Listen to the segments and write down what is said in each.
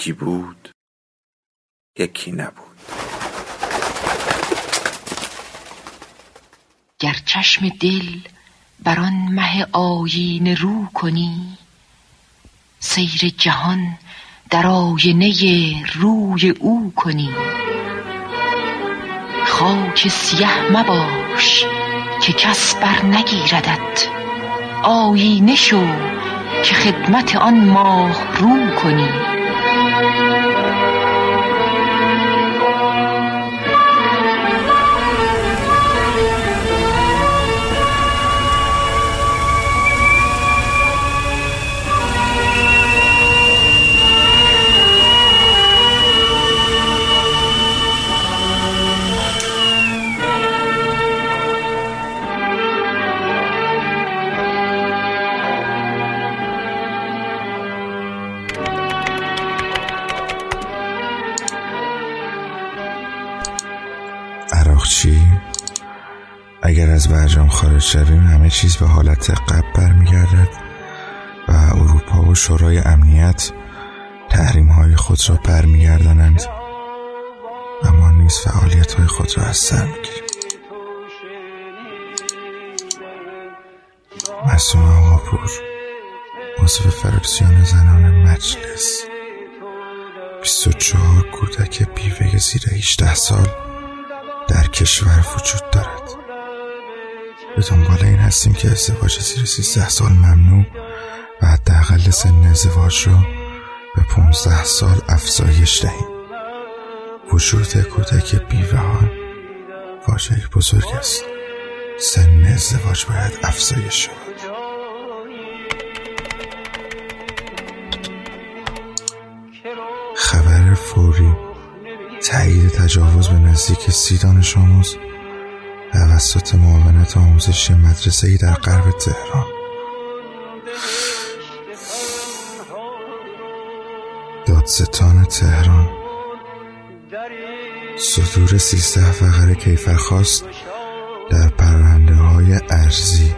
یکی بود یکی نبود. گر چشم دل بر آن مه آیینه رو کنی سیر جهان در آینه روی او کنی. خاک سیه مباش که کس بر نگیردد آیینه شو که خدمت آن ماه رو کنی. شویم همه چیز به حالت قبل برمیگردد و اروپا و شورای امنیت تحریم های خود را برمیگردانند. اما نیز فعالیت های خود را از سر می‌گیریم. مسئول آقاپور عضو فرکسیون زنان مجلس 24 کودک بیوه زیر 18 سال در کشور وجود دارد. به دنبال این هستیم که ازدواج زیر 13 سال ممنوع و حداقل سن ازدواج را به 15 سال افزایش دهیم. وجود کودک بیوهان واجهی بزرگ است. سن ازدواج باید افزایش شود. خبر فوری تایید تجاوز به نزدیک سی دانش آموز توسط معاونت آموزشی مدرسه ای در غرب تهران. دادستان تهران. صدور سیزده فقره کیفرخواست در پرونده های ارزی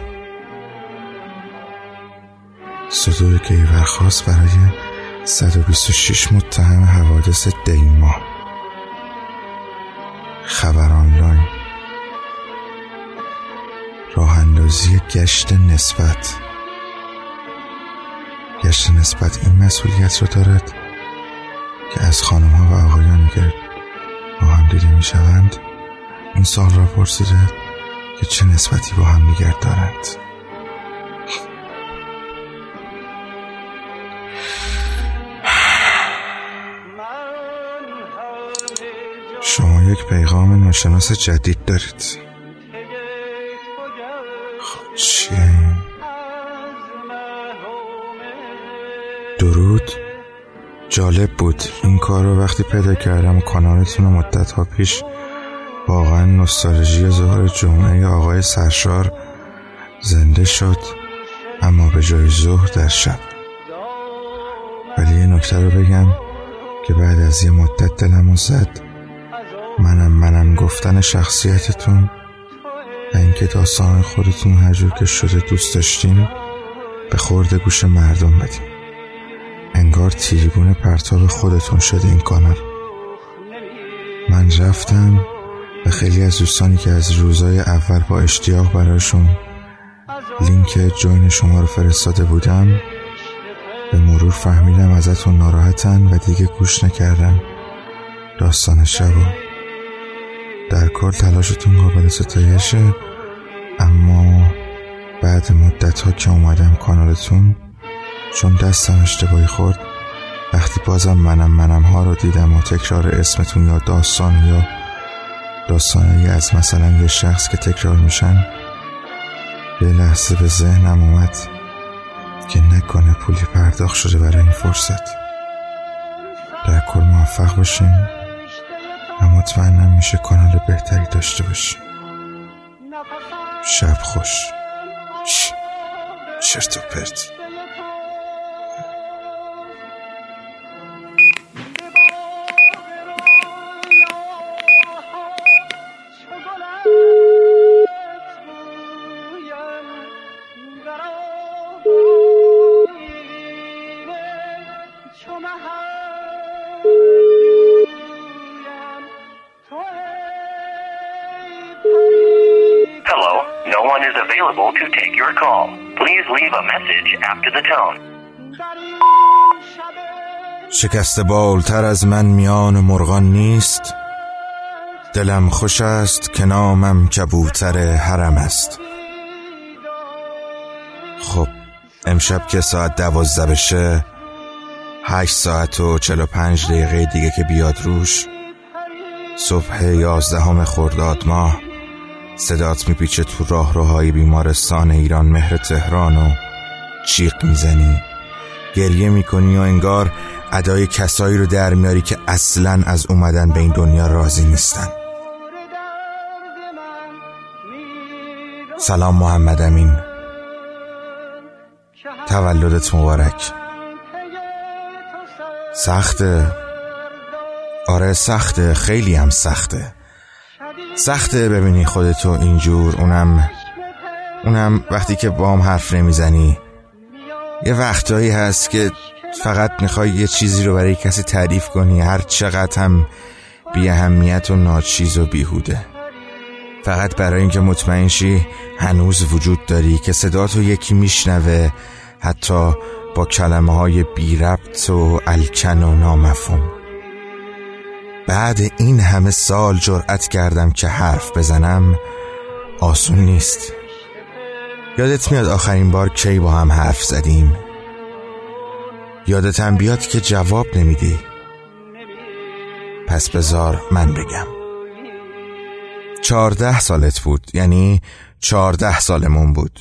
صدور کیفرخواست برای 126 متهم حوادث دیما. خبر آنلاین راه اندازی گشت نسبت. گشت نسبت این مسئولیت را دارد که از خانم ها و آقایان که با هم دیده می شوند این سال را پرسیده که چه نسبتی با هم دیگر دارند. شما یک پیغام ناشناس جدید دارید. چیه؟ درود؟ جالب بود. این کار رو وقتی پیدا کردم کانالتون مدت ها پیش واقعا نستالژی ظهر جمعه آقای سرشار زنده شد اما به جای ظهر در شب. ولی یه نکته رو بگم که بعد از یه مدت دلمو زد. منم منم گفتن شخصیتتون و اینکه داستان خودتون هر جور که شده دوست داشتیم به خورد گوش مردم بدیم انگار تیریبون پرتاب خودتون شده این کانال. من رفتم و خیلی از دوستانی که از روزای اول با اشتیاق براشون لینک جوین شما رو فرستاده بودم به مرور فهمیدم ازتون ناراحتن و دیگه گوش نکردم داستان شبا در کل تلاشتون قابل ستایشه اما بعد مدت ها که اومدم کانالتون چون دستم اشتباهی خورد وقتی بازم منم منم ها رو دیدم و تکرار اسمتون یا داستان یا داستانی از مثلا یه شخص که تکرار میشن به لحظه به ذهنم اومد که نکنه پولی پرداخت شده برای این فرصت. در کل موفق باشیم و مطمئنم میشه کانال بهتری داشته باشیم شب خوش. چرت و پرت. Available to take your call. Please leave a message after the tone. شکست بالتر از من میان مرغان نیست دلم خوش است که نامم کبوتر حرم است خب امشب که ساعت دوازده بشه هشت ساعت و چل و پنج دقیقه دیگه که بیاد روش صبح یازدهم خرداد ماه صدات میپیچه تو راهروهای بیمارستان ایران مهر تهران و چیق می‌زنی. گریه می‌کنی و انگار ادای کسایی رو در میاری که اصلا از اومدن به این دنیا راضی نیستن. سلام محمد امین. تولدت مبارک. سخته. آره سخته. خیلی هم سخته. سخته ببینی خودتو اینجور. اونم اونم وقتی که با هم حرف نمی‌زنی. یه وقتایی هست که فقط می‌خوای یه چیزی رو برای کسی تعریف کنی. هر چقدر هم بی اهمیت و ناچیز و بیهوده. فقط برای اینکه مطمئن شی هنوز وجود داری که صداتو یکی میشنوه. حتی با کلمه های بی ربط و الکن و نامفهوم. بعد این همه سال جرأت کردم که حرف بزنم آسون نیست. یادت میاد آخرین بار کی با هم حرف زدیم؟ یادتم بیاد که جواب نمیدی. پس بزار من بگم. چارده سالت بود یعنی چارده سالمون بود.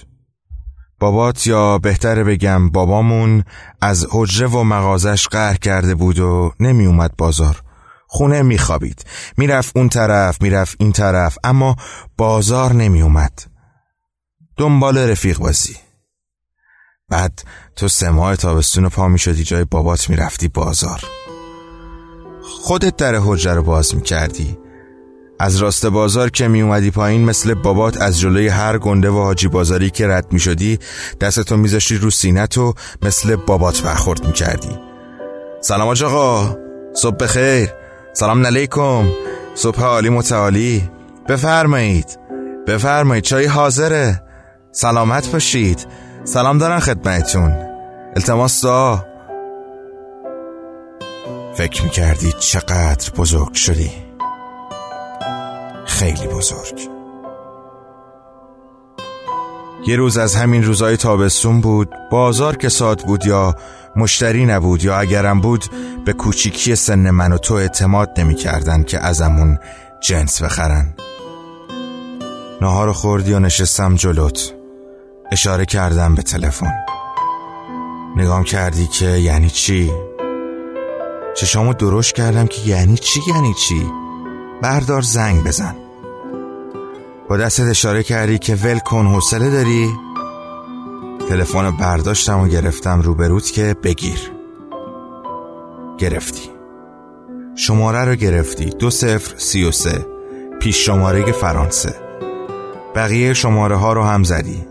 بابات یا بهتره بگم بابامون از حجره و مغازش قهر کرده بود و نمی اومد بازار. خونه میخوابید. می‌رفت اون طرف می‌رفت این طرف اما بازار نمیومد. دنبال رفیق بازی. بعد تو سه ماه تابستون پا می‌شدی جای بابات می‌رفتی بازار. خودت در حجره رو باز می‌کردی. از راست بازار که می اومدی پایین مثل بابات از جلوی هر گنده و حاجی بازاری که رد می شدی دستتو میذاشتی رو سینت و مثل بابات برخورد می کردی سلام آقا. صبح بخیر. سلام علیکم. صبح عالی متعالی. بفرمایید. بفرمایید چای حاضره. سلامت باشید. سلام دارن خدمتون التماس دا فکر می‌کردی چقدر بزرگ شدی. خیلی بزرگ. یه روز از همین روزای تابستون بود. بازار که ساعت بود یا مشتری نبود یا اگرم بود به کوچیکی سن من و تو اعتماد نمی کردن که ازمون جنس بخرن نهار خوردی و نشستم جلوت اشاره کردم به تلفن نگام کردی که یعنی چی؟ چشامو درشت کردم که یعنی چی یعنی چی؟ بردار زنگ بزن با دستت اشاره کردی که ول کن حوصله داری؟ تلفن برداشتم و گرفتم روبروت که بگیر. گرفتی. شماره رو گرفتی. دو سفر سی و سه. پیش شماره فرانسه. بقیه شماره ها رو هم زدی.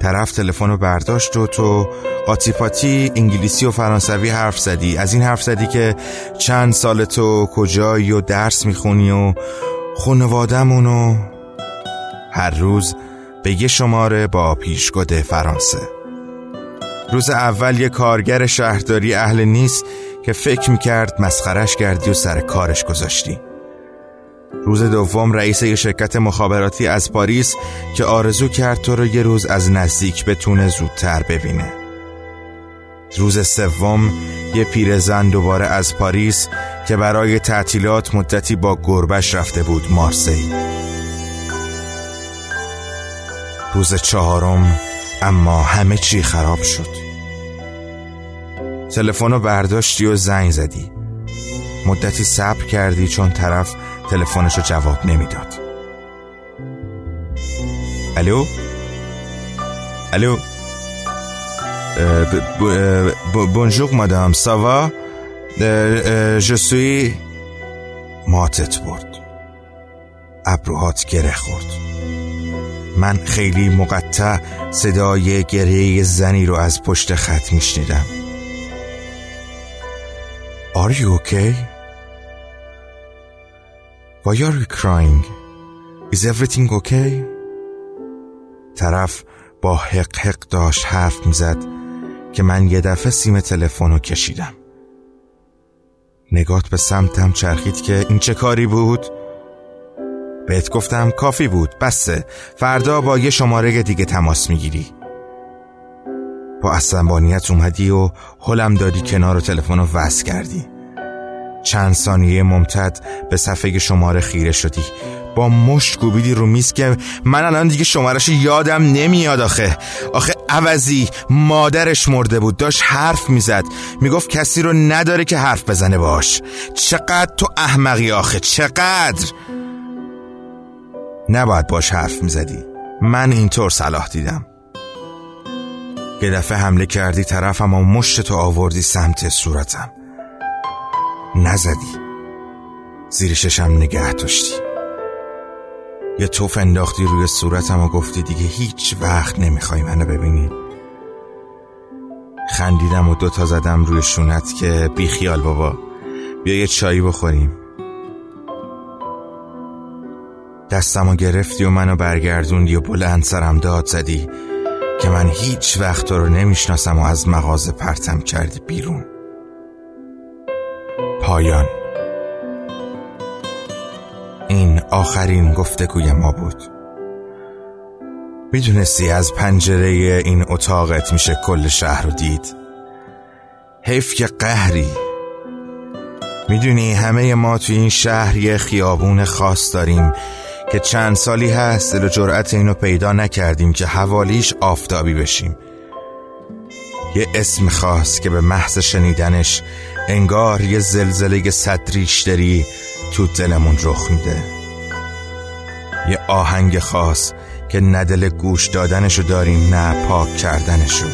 طرف تلفن رو برداشت و تو قاطی پاتی انگلیسی و فرانسوی حرف زدی. از این حرف زدی که چند سال تو کجایی و درس می‌خونی و خانوادمون و هر روز به یه شماره با پیشگد فرانسه. روز اول یه کارگر شهرداری اهل نیست که فکر می‌کرد مسخرش کردی و سر کارش گذاشتی. روز دوم رئیس یه شرکت مخابراتی از پاریس که آرزو کرد تو رو یه روز از نزدیک بتونه زودتر ببینه. روز سوم یه پیرزن دوباره از پاریس که برای تعطیلات مدتی با گربش رفته بود مارسی. روز چهارم اما همه چی خراب شد. تلفن رو برداشتی و زنگ زدی. مدتی صبر کردی چون طرف تلفنش رو جواب نمی‌داد. الو؟ الو؟ بونجوق مادام ساوا جسوی ماتت برد. ابروهات گره خورد. من خیلی مقطع صدای گریه زنی رو از پشت خط میشنیدم Are you okay? Why are you crying? Is everything okay? طرف با حق حق داشت حرف می‌زد که من یه دفعه سیم تلفن رو کشیدم نگات به سمتم چرخید که این چه کاری بود؟ بهت گفتم کافی بود بسه. فردا با یه شماره دیگه تماس می‌گیری. با عصبانیت اومدی و حلم دادی کنار و تلفن رو وصل کردی. چند ثانیه ممتد به صفحه شماره خیره شدی. با مشت کوبیدی رو میز که من الان دیگه شمارش یادم نمیاد آخه. آخه عوضی مادرش مرده بود داشت حرف می‌زد. می‌گفت کسی رو نداره که حرف بزنه باش. چقدر تو احمقی آخه چقدر؟ نباید باش حرف می‌زدی. من اینطور صلاح دیدم. یه دفعه حمله کردی طرفم و مشت تو آوردی سمت صورتم. نزدی. زیر ششم نگه داشتی. یه توف انداختی روی صورتم و گفتی دیگه هیچ وقت نمی‌خوای منو ببینی. خندیدم و دوتا زدم روی شونت که بی خیال بابا. بیا یه چایی بخوریم. دستمو گرفتی و منو برگردوندی و بلند سرم داد زدی که من هیچ وقت تو رو نمی‌شناسم و از مغازه پرتم کردی بیرون. پایان. این آخرین گفتگوی ما بود. می‌دونستی از پنجره این اتاقت میشه کل شهر رو دید. حیف که قهری. می‌دونی همه ما تو این شهر یه خیابون خاص داریم. که چند سالی هست دل و جرأت اینو پیدا نکردیم که حوالیش آفتابی بشیم. یه اسم خاص که به محض شنیدنش انگار یه زلزله صدریشتری تو دلمون رخ میده. یه آهنگ خاص که ندل گوش دادنشو داریم نه پاک کردنشو.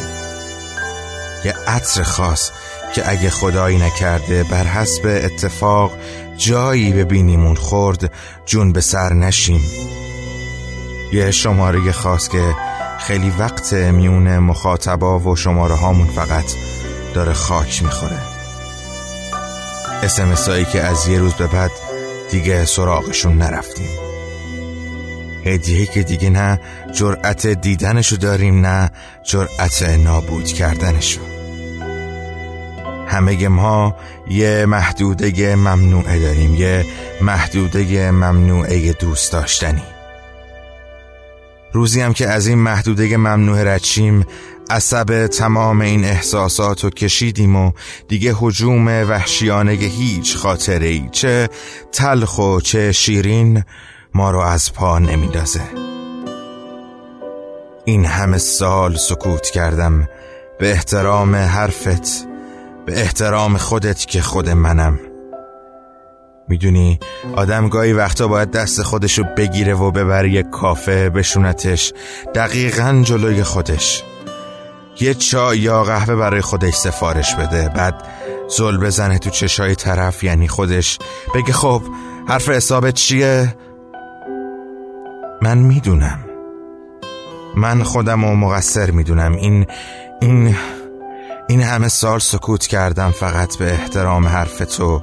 یه عطر خاص که اگه خدایی نکرده بر حسب اتفاق جایی ببینیمون خورد جون به سر نشیم یه شماره خاص که خیلی وقت میون مخاطبا و شماره هامون فقط داره خاک می‌خوره. اسمسایی که از یه روز به بعد دیگه سراغشون نرفتیم. هدیه که دیگه نه جرأت دیدنشو داریم نه جرأت نابود کردنشو. همه ما یه محدوده ممنوعه داریم یه محدوده ممنوعه دوست داشتنی. روزی هم که از این محدوده ممنوع رچیم عصب تمام این احساسات رو کشیدیم و دیگه حجوم وحشیانه هیچ خاطره ای چه تلخ و چه شیرین ما رو از پا نمیدازه این همه سال سکوت کردم به احترام حرفت. به احترام خودت که خود منم. می‌دونی آدم گاهی وقتا باید دست خودشو بگیره و ببره یه کافه بشونتش دقیقا جلوی خودش. یه چای یا قهوه برای خودش سفارش بده بعد زل بزنه تو چشای طرف یعنی خودش بگه خب حرف حسابت چیه؟ من می‌دونم. من خودم و مقصر می‌دونم. این این این همه سال سکوت کردم فقط به احترام حرف تو.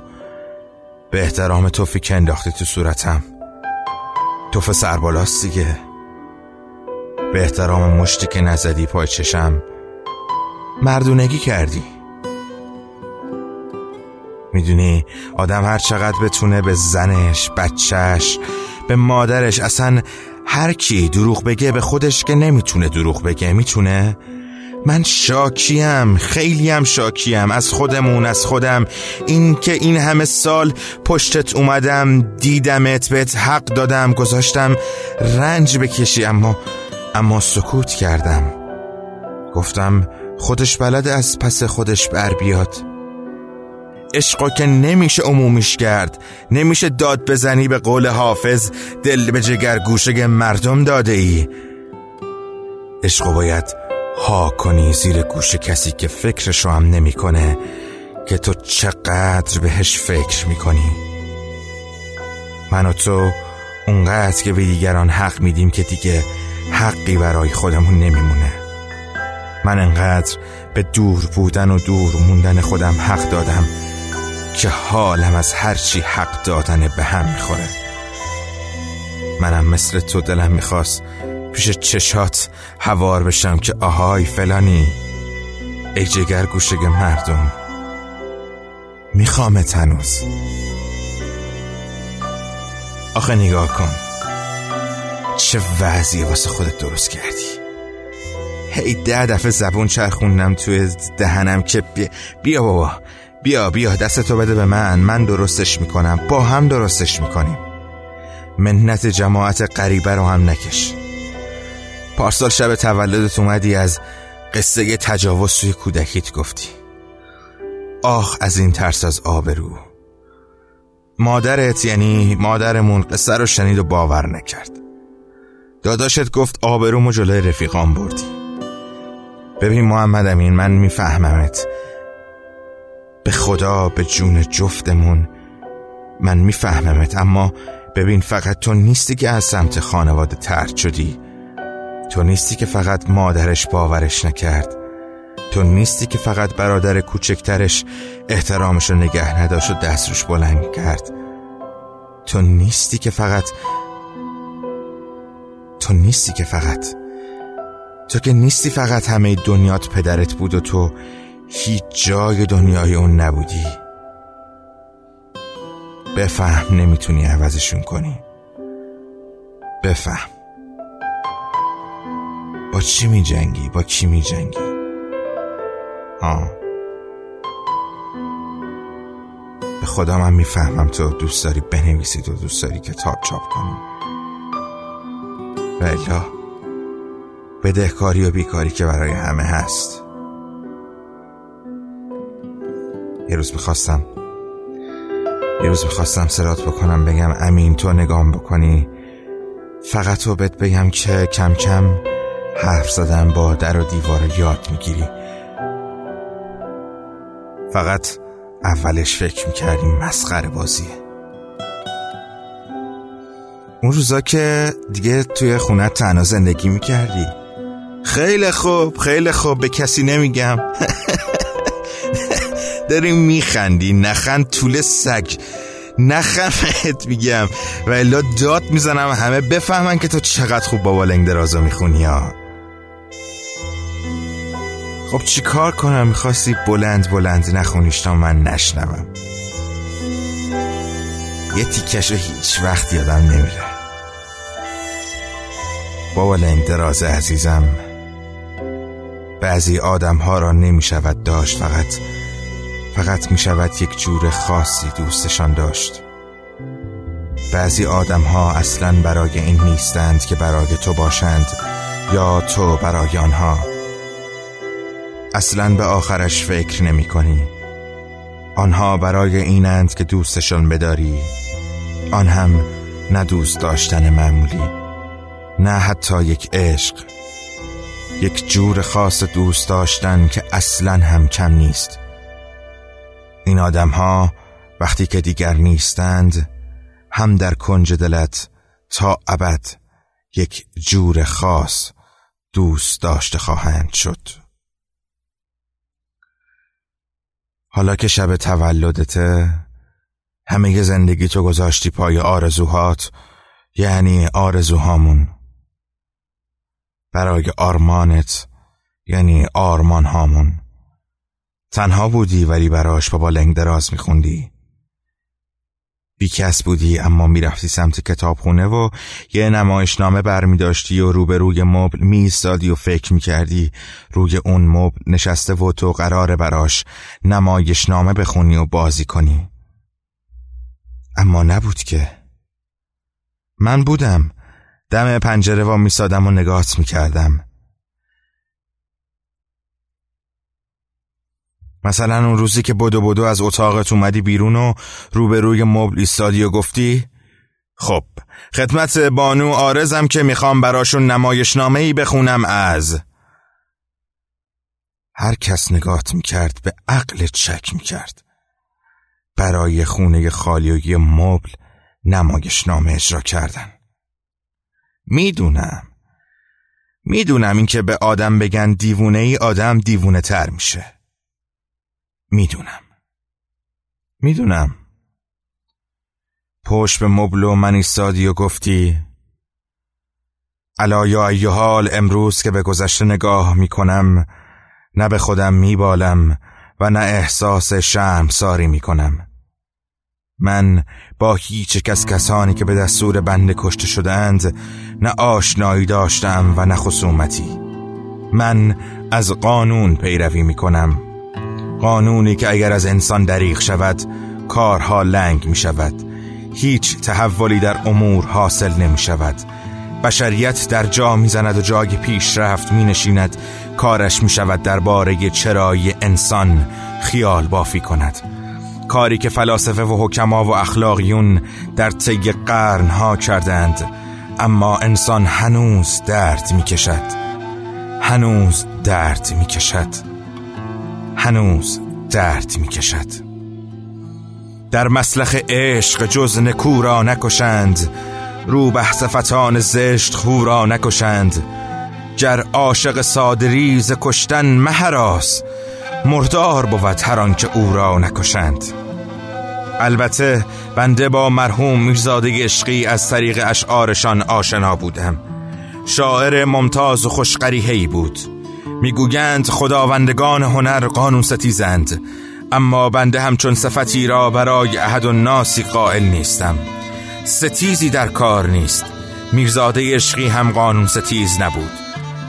به احترام توفی که انداختی تو صورتم. توف سربالاست دیگه. به احترام مشتی که نزدی پای چشم. مردونگی کردی. می‌دونی آدم هر چقدر بتونه به زنش بچهش به مادرش اصلا هر کی دروغ بگه به خودش که نمی‌تونه دروغ بگه می‌تونه؟ من شاکیم خیلیم شاکیم از خودمون از خودم. این که این همه سال پشتت اومدم دیدمت بهت حق دادم گذاشتم رنج بکشی اما اما سکوت کردم. گفتم خودش بلد از پس خودش بر بیاد. عشقا که نمیشه عمومیش کرد نمیشه داد بزنی به قول حافظ دل به جگر گوشه مردم داده ای عشقا باید ها کنی زیر گوش کسی که فکرشو هم نمی‌کنه که تو چقدر بهش فکر می‌کنی. من و تو اونقدر که به دیگران حق میدیم که دیگه حقی برای خودمون نمیمونه. من انقدر به دور بودن و دور موندن خودم حق دادم که حالم از هرچی حق دادن به هم می‌خوره. منم مثل تو دلم می‌خواست پیش چشات هوار بشم که آهای فلانی. ای جگر گوشگ مردم. می‌خوام تنوز. آخه نگاه کن. چه وضعی واسه خودت درست کردی. هی ده دفعه زبون چرخوندم توی دهنم که بیا, بیا بابا. بیا بیا دستتو بده به من. من درستش می‌کنم. با هم درستش می‌کنیم. منت جماعت غریبه رو هم نکش. پارسال شب تولدت اومدی از قصه تجاوز توی کودکیت گفتی. آخ از این ترس از آبرو. مادرت یعنی مادرمون قصه رو شنید و باور نکرد. داداشت گفت آبرومو جلوی رفیقان بردی. ببین محمد امین من میفهممت. به خدا به جون جفتمون من میفهممت. اما ببین فقط تو نیستی که از سمت خانواده ترد شدی. تو نیستی که فقط مادرش باورش نکرد. تو نیستی که فقط برادر کوچکترش احترامش رو نگه نداشت و دست روش بلند کرد. تو نیستی که فقط تو نیستی که فقط تو که نیستی فقط همه دنیات پدرت بود و تو هیچ جای دنیای اون نبودی. بفهم نمی‌تونی عوضشون کنی. بفهم. چی می جنگی؟ با کی می جنگی؟ ها به خدا من می‌فهمم تو دوست داری بنویسید و دوست داری کتاب چاپ کنی و بدهکاری و بیکاری که برای همه هست یه روز می‌خواستم یه روز می‌خواستم سرات بکنم بگم امین تو نگام بکنی فقط تو بهت بگم که کم کم حرف زدن با در و دیوار یاد می‌گیری. فقط اولش فکر می‌کردیم مسخره بازیه. اون روزا که دیگه توی خونه تنها زندگی می‌کردی. خیلی خوب خیلی خوب به کسی نمیگم. داریم میخندی نخند طول سگ. نخندت میگم. و الا داد می‌زنم همه بفهمن که تو چقدر خوب با بالنگ درازا می‌خونی ها. خب چی کار کنم؟ می‌خواستی بلند بلند نخونیش تا من نشنوم. یه تیکش رو هیچ وقت یادم نمیره. بابا دراز عزیزم بعضی آدم ها را نمی شود داشت فقط فقط می شود یک جور خاصی دوستشان داشت. بعضی آدم ها اصلا برای این نیستند که برای تو باشند یا تو برای آنها. اصلا به آخرش فکر نمی کنی. آنها برای اینند که دوستشان بداری. آن هم نه دوست داشتن معمولی نه حتی یک عشق. یک جور خاص دوست داشتن که اصلا هم کم نیست. این آدم ها وقتی که دیگر نیستند هم در کنج دلت تا ابد یک جور خاص دوست داشته خواهند شد. حالا که شب تولدته همه زندگی تو گذاشتی پای آرزوهات یعنی آرزوهامون. برای آرمانت یعنی آرمان هامون تنها بودی ولی براش با لنگ دراز میخوندی. بیکس بودی اما می‌رفتی سمت کتابخونه و یه نمایشنامه برمی داشتی و روبروی مبل میستادی و فکر می‌کردی روی اون مبل نشسته و تو قرار براش نمایشنامه بخونی و بازی کنی. اما نبود که. من بودم. دم پنجره و میسادم و نگاهت می‌کردم. مثلا اون روزی که بدو بدو از اتاقت اومدی بیرون و روبروی مبل ایستادی و گفتی خب خدمت بانو آرزم که می‌خوام براشون نمایشنامه ای بخونم از. هر کس نگات می‌کرد به عقل چک می‌کرد. برای خونه خالیوی مبل نمایشنامه اجرا کردن. می‌دونم. می‌دونم اینکه به آدم بگن دیوونه ای آدم دیوونه تر میشه. می‌دونم. می‌دونم. پشت به مبل و من ایستادی و گفتی علا یا حال امروز که به گذشته نگاه می‌کنم نه به خودم میبالم و نه احساس شرم ساری می‌کنم. من با هیچ کس کسانی که به دستور بنده کشته شدند نه آشنایی داشتم و نه خصومتی. من از قانون پیروی می‌کنم. قانونی که اگر از انسان دریغ شود کارها لنگ می شود هیچ تحولی در امور حاصل نمی شود بشریت در جا می‌زند و جای پیشرفت می نشیند کارش می شود درباره چرایی انسان خیال بافی کند. کاری که فلاسفه و حکما و اخلاقیون در طی قرنها کردند اما انسان هنوز درد می کشد هنوز درد می کشد هنوز درد می کشد در مسلخ عشق جز نکو را نکشند رو بحث فتان زشت خو را نکشند. گر عاشق سادریز کشتن مهراس مردار بود هر که او را نکشند. البته بنده با مرحوم میرزاده عشقی از طریق اشعارشان آشنا بودم. شاعر ممتاز و خوشقریهی بود. می‌گویند خداوندگان هنر قانون ستیزند اما بنده همچون صفتی را برای احد و ناسی قائل نیستم. ستیزی در کار نیست. میرزاده عشقی هم قانون ستیز نبود.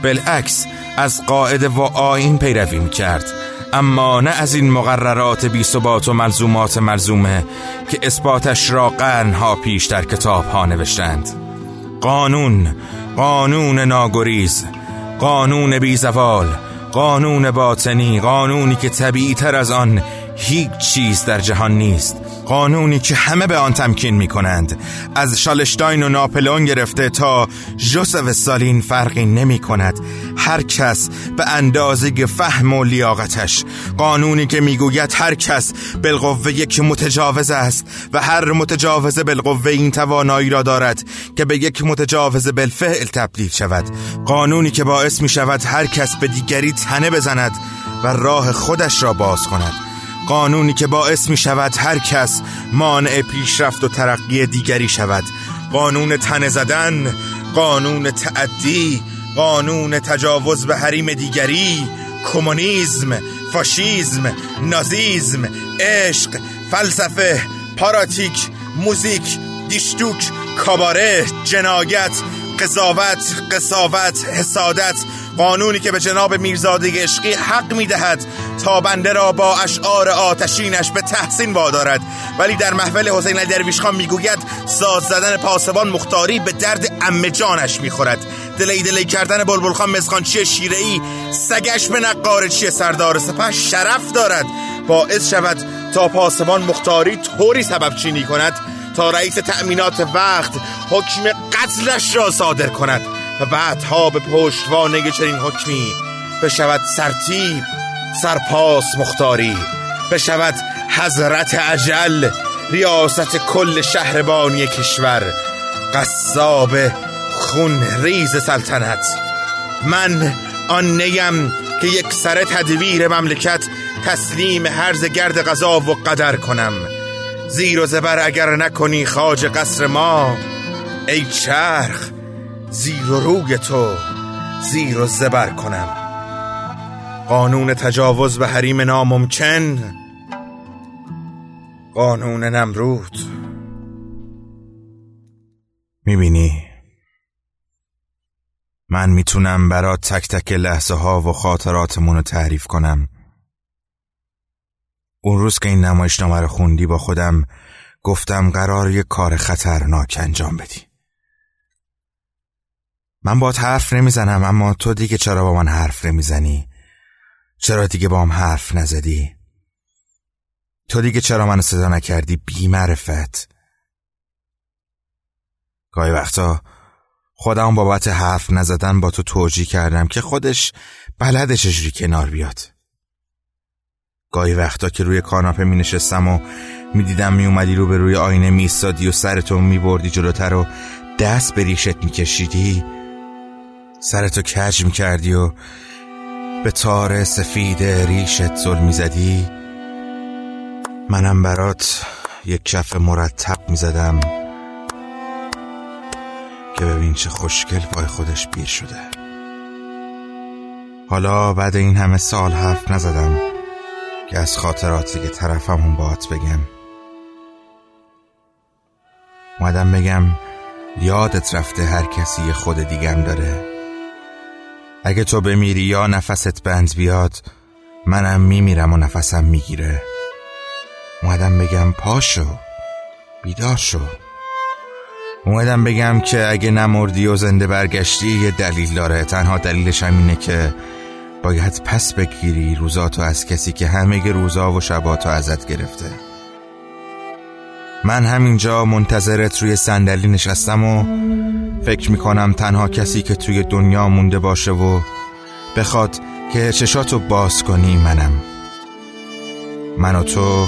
بالعکس از قاعده و آین پیروی می کرد اما نه از این مقررات بی ثبات و ملزومات ملزومه که اثباتش را قرنها پیش در کتاب ها نوشتند. قانون قانون ناگریز قانون بی زوال قانون باطنی قانونی که طبیعی تر از آن هیچ چیز در جهان نیست. قانونی که همه به آن تمکین می کنند از شالشتاین و ناپلون گرفته تا جوزف سالین فرقی نمی کند هر کس به اندازه فهم و لیاقتش. قانونی که می‌گوید هر کس بالقوه یک متجاوز است و هر متجاوز بالقوه این توانایی را دارد که به یک متجاوز بالفعل تبدیل شود. قانونی که باعث می شود هر کس به دیگری تنه بزند و راه خودش را باز کند. قانونی که باعث می شود هر کس مانع پیشرفت و ترقی دیگری شود. قانون تنه زدن قانون تعدی قانون تجاوز به حریم دیگری کمونیسم فاشیزم نازیزم عشق فلسفه پاراتیک موزیک دیشتوک کاباره جنایت قضاوت قصاوت حسادت قانونی که به جناب میرزاده عشقی حق می‌دهد تا بنده را با اشعار آتشینش به تحسین وادارد. ولی در محفل حسین درویش خان می‌گوید ساز زدن پاسبان مختاری به درد امه جانش می‌خورد. دلی دلی کردن بلبل خان مسخانچی شیره ای سگش به نقارچی سردار سپه شرف دارد. باعث شود تا پاسبان مختاری طوری سبب چینی کند تا رئیس تأمینات وقت حکم قتلش را صادر کند. و بعدها به پشتوانه چنین حکمی بشود سرتیب سرپاس مختاری بشود حضرت عجل ریاست کل شهربانی کشور قصاب خون ریز سلطنت. من آن نیم که یک سر تدویر مملکت تسلیم هرز گرد غذا و قدر کنم. زیر و زبر اگر نکنی خاج قصر ما ای چرخ زیر و روی تو زیر و زبر کنم. قانون تجاوز به حریم ناممکن. قانون نمرود. می‌بینی؟ من می‌تونم برا تک تک لحظه ها و خاطراتمون رو تعریف کنم. اون روز که این نمایشنامه رو خوندی با خودم گفتم قرار یه کار خطرناک انجام بدی. من با حرف نمی‌زنم اما تو دیگه چرا با من حرف نمی‌زنی؟ چرا دیگه با هم حرف نزدی؟ تو دیگه چرا منو صدا نکردی بی معرفت گاهی وقتا خودم بابت حرف نزدن با تو توجیه کردم که خودش بلده چجوری کنار بیاد. گاهی وقتا که روی کاناپه می نشستم و می دیدم می اومدی رو به روی آینه می و سرتو می بردی جلوتر و دست به ریشت می کشیدی سرتو کج می کردی و به تار سفید ریشت زل می زدی منم برات یک کف مرتب می زدم که ببین چه خوشگل پای خودش بیر شده. حالا بعد این همه سال حرف نزدم که از خاطراتی که طرفمون باهات بگم. اومدم بگم یادت رفته هر کسی خود دیگم داره. اگه تو بمیری یا نفست بند بیاد منم میمیرم و نفسم می‌گیره. اومدم بگم پاشو بیدار شو. اومدم بگم که اگه نمردی و زنده برگشتی یه دلیل داره. تنها دلیلش هم اینه که باید پس بگیری روزاتو از کسی که همه روزا و شباتو ازت گرفته. من همینجا منتظرت روی صندلی نشستم و فکر می‌کنم تنها کسی که توی دنیا مونده باشه و بخواد که چشاتو باز کنی منم من و تو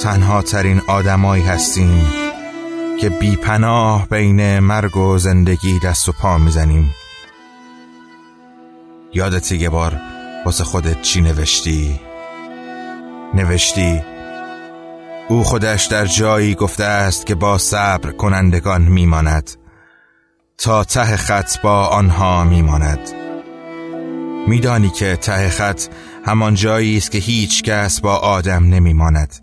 تنها ترین آدمایی هستیم که بی پناه بین مرگ و زندگی دست و پا می‌زنیم یادت یه بار واسه خودت چی نوشتی؟ نوشتی او خودش در جایی گفته است که با صبر کنندگان میماند تا ته خط با آنها میماند. میدانی که ته خط همان جایی است که هیچ کس با آدم نمیماند.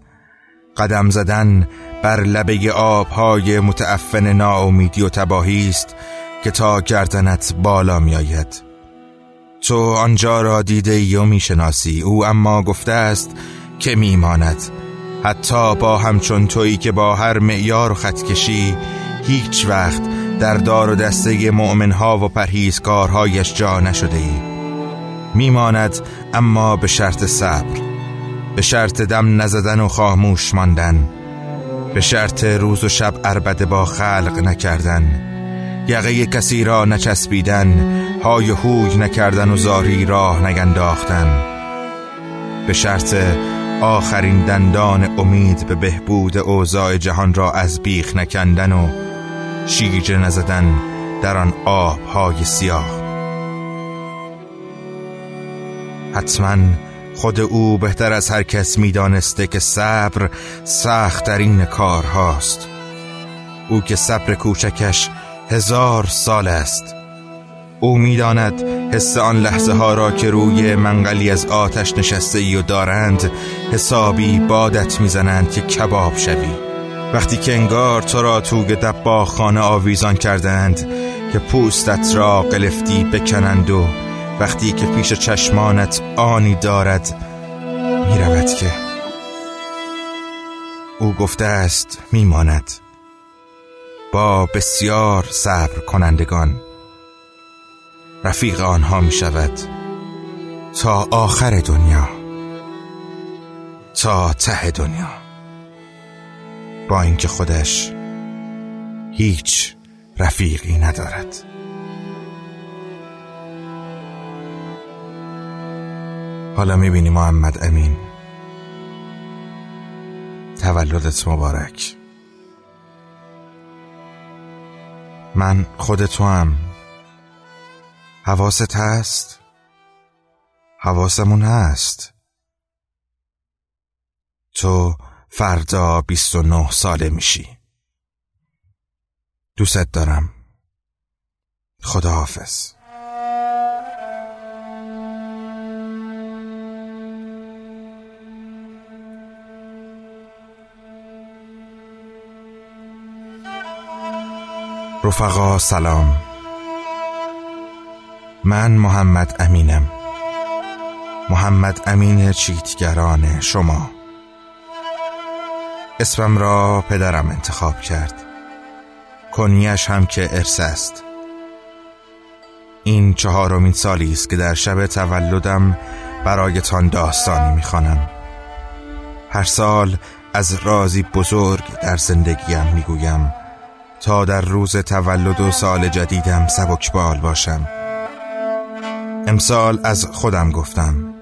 قدم زدن بر لبه آبهای متعفن ناامیدی و تباهی است که تا گردنت بالا میآید. تو آنجا را دیده و می‌شناسی. او اما گفته است که میماند. حتی با همچون تویی که با هر معیار و خط کشی هیچ وقت در دار و دسته مؤمنها و پرهیزکارهایش جا نشده ای. میماند اما به شرط صبر به شرط دم نزدن و خاموش ماندن به شرط روز و شب عربده با خلق نکردن یقه کسی را نچسبیدن های هوی نکردن و زاری راه نگنداختن. به شرط آخرین دندان امید به بهبود اوضاع جهان را از بیخ نکندن و شیجه نزدن در آن آبهای سیاه. حتما خود او بهتر از هر کس می‌دانسته که صبر سختترین کار هاست او که صبر کوچکش هزار سال است. او می‌داند حس آن لحظه ها را که روی منقلی از آتش نشسته ای و دارند حسابی بادت می‌زنند که کباب شوی. وقتی که انگار تو را توگ دبا خانه آویزان کردند که پوستت را قلفتی بکنند و وقتی که پیش چشمانت آنی دارد می‌رود که او گفته است میماند. با بسیار صبر کنندگان. رفیق آنها می شود تا آخر دنیا. تا ته دنیا. با اینکه خودش هیچ رفیقی ندارد. حالا می‌بینی محمد امین. تولدت مبارک. من خود تو هم حواست هست؟ حواسمون هست. تو فردا بیست و نه ساله میشی. دوست دارم. خداحافظ. رفقا سلام. من محمد امینم. محمد امین چیتگران شما. اسمم را پدرم انتخاب کرد. کنیش هم که ارث است. این چهارمین سالی است که در شب تولدم برایتان داستانی می‌خوانم. هر سال از رازی بزرگ در زندگیم می‌گویم تا در روز تولد و سال جدیدم سبکبال باشم. امسال از خودم گفتم.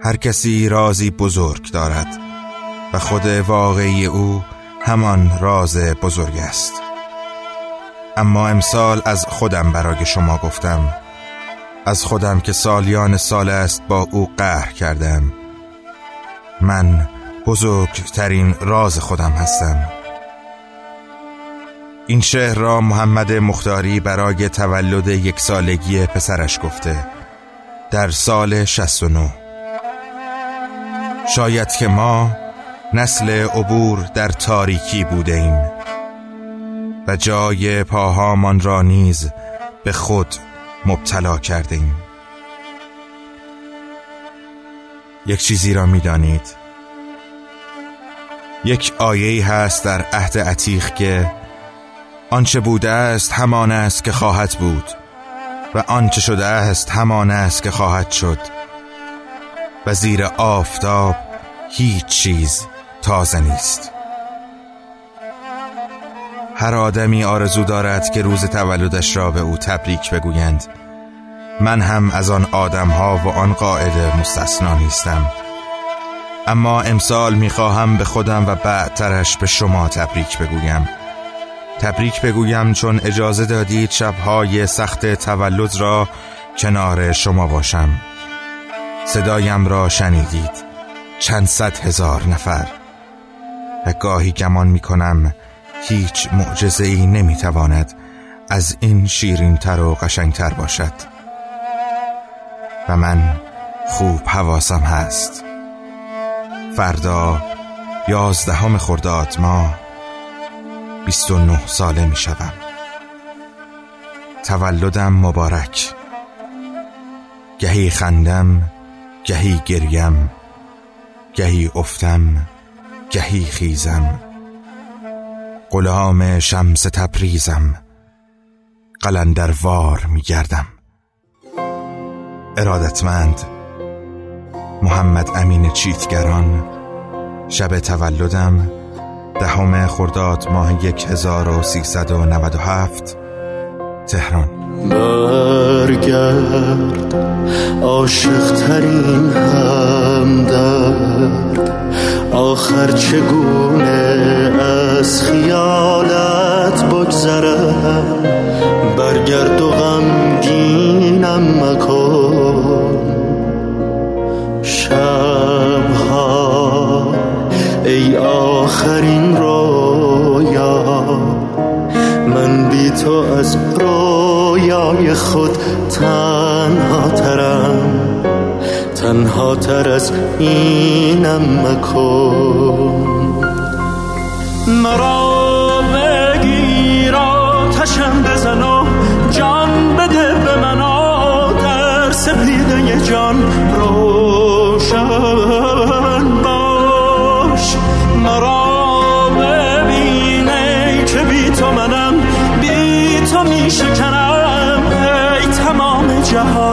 هر کسی رازی بزرگ دارد و خود واقعی او همان راز بزرگ است. اما امسال از خودم برای شما گفتم. از خودم که سالیان سال است با او قهر کردم. من بزرگترین راز خودم هستم. این شعر را محمد مختاری برای تولد یک سالگی پسرش گفته در سال 69 شاید که ما نسل عبور در تاریکی بوده ایم و جای پاهامان را نیز به خود مبتلا کرده ایم یک چیزی را می‌دانید. یک آیه هست در عهد عتیق که آنچه بوده است همان است که خواهد بود و آنچه شده است همان است که خواهد شد و زیر آفتاب هیچ چیز تازه نیست. هر آدمی آرزو دارد که روز تولدش را به او تبریک بگویند. من هم از آن آدم ها و آن قاعده مستثنا نیستم. اما امسال می‌خواهم به خودم و بعدترش به شما تبریک بگویم. تبریک بگویم چون اجازه دادید شبهای سخت تولد را کنار شما باشم. صدایم را شنیدید. چند صد هزار نفر. و گاهی گمان می کنم هیچ معجزه ای نمی تواند از این شیرین تر و قشنگتر باشد. و من خوب حواسم هست. فردا یازدهم خرداد ما بیست و نه ساله می شدم. تولدم مبارک. گهی خندم گهی گریم گهی افتم گهی خیزم. غلام شمس تبریزم. قلندر وار می گردم. ارادتمند. محمد امین چیتگران. شب تولدم. دهم خرداد ماه 1397 تهران. برگرد عاشق ترین همدرد. آخر چگونه از خیالت بگذرم؟ برگرد و غمگینم مکن. شبها ای آخرین رویا. من بی تو از رویای خود تنها ترم. تنها تر از اینم مکن. مرا بگیر آتشم. شکنم ای تمام جهان.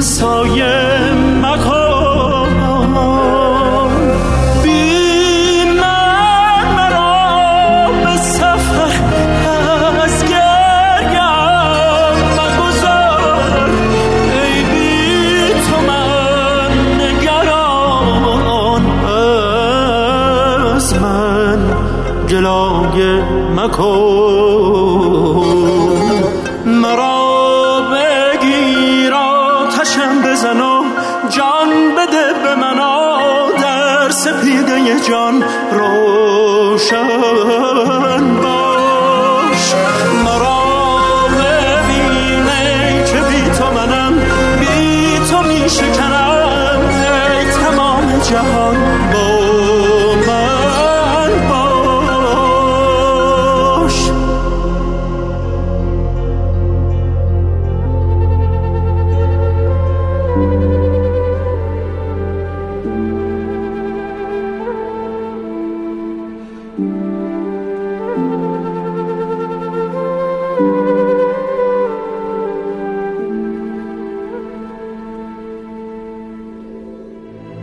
سایه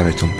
sabes un